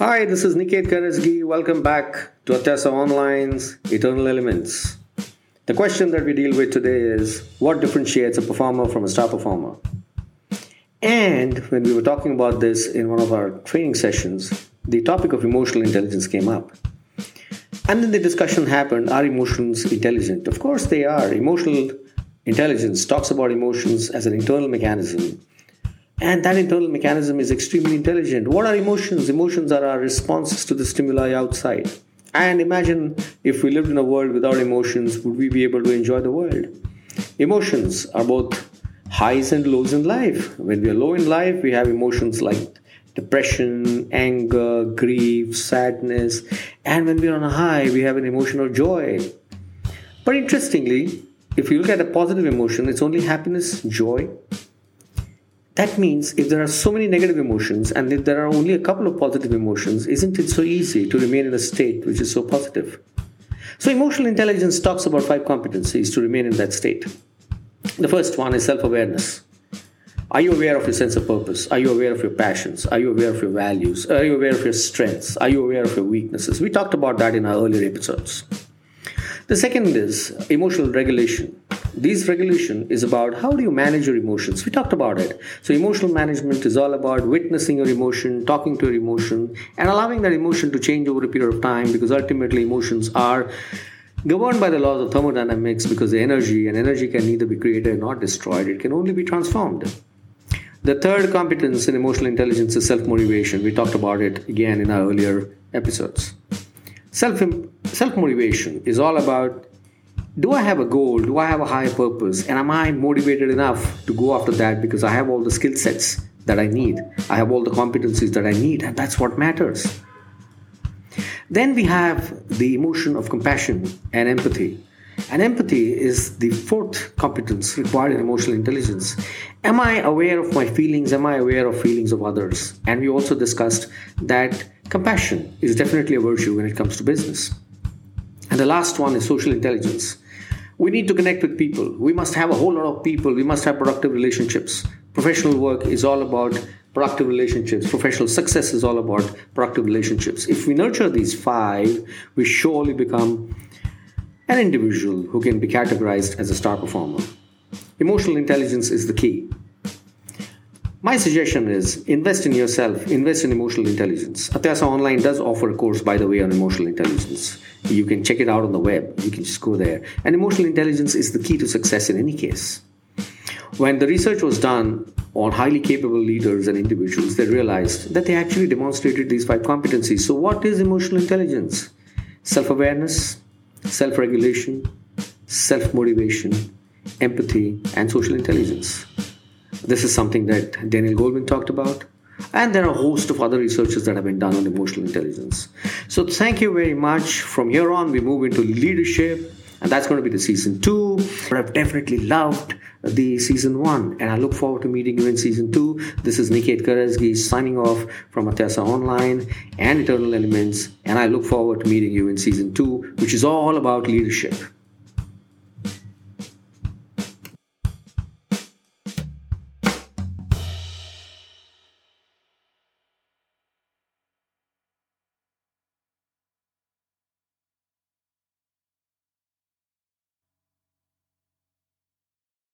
Hi, this is Niket Karajagi. Welcome back to Atyaasaa Online's Eternal Elements. The question that we deal with today is what differentiates a performer from a star performer? And when we were talking about this in one of our training sessions, the topic of emotional intelligence came up. And then the discussion happened are emotions intelligent? Of course, they are. Emotional intelligence talks about emotions as an internal mechanism. And that internal mechanism is extremely intelligent. What are emotions? Emotions are our responses to the stimuli outside. And imagine if we lived in a world without emotions, would we be able to enjoy the world? Emotions are both highs and lows in life. When we are low in life, we have emotions like depression, anger, grief, sadness. And when we are on a high, we have an emotion of joy. But interestingly, if you look at a positive emotion, it's only happiness, joy. That means if there are so many negative emotions and if there are only a couple of positive emotions, isn't it so easy to remain in a state which is so positive? So, emotional intelligence talks about five competencies to remain in that state. The first one is self awareness. Are you aware of your sense of purpose? Are you aware of your passions? Are you aware of your values? Are you aware of your strengths? Are you aware of your weaknesses? We talked about that in our earlier episodes. The second is emotional regulation. This regulation is about how do you manage your emotions. We talked about it. So, emotional management is all about witnessing your emotion, talking to your emotion, and allowing that emotion to change over a period of time because ultimately emotions are governed by the laws of thermodynamics because the energy and energy can neither be created nor destroyed it can only be transformed the third competence in emotional intelligence is self motivation we talked about it again in our earlier episodes self self motivation is all about do i have a goal do i have a higher purpose and am i motivated enough to go after that because i have all the skill sets that i need i have all the competencies that i need and that's what matters then we have the emotion of compassion and empathy. And empathy is the fourth competence required in emotional intelligence. Am I aware of my feelings? Am I aware of feelings of others? And we also discussed that compassion is definitely a virtue when it comes to business. And the last one is social intelligence. We need to connect with people. We must have a whole lot of people. We must have productive relationships. Professional work is all about productive relationships. Professional success is all about productive relationships. If we nurture these five, we surely become an individual who can be categorized as a star performer. Emotional intelligence is the key. My suggestion is invest in yourself, invest in emotional intelligence. Atyaasaa Online does offer a course, by the way, on emotional intelligence. You can check it out on the web. You can just go there. And emotional intelligence is the key to success in any case. When the research was done on highly capable leaders and individuals, they realized that they actually demonstrated these five competencies. So, what is emotional intelligence? Self awareness, self regulation, self motivation, empathy, and social intelligence. This is something that Daniel Goleman talked about. And there are a host of other researches that have been done on emotional intelligence. So, thank you very much. From here on, we move into leadership and that's going to be the season two. But I've definitely loved the season one, and I look forward to meeting you in season two. This is Niket Karajagi signing off from Atyaasaa Online and Eternal Elements, and I look forward to meeting you in season two, which is all about leadership.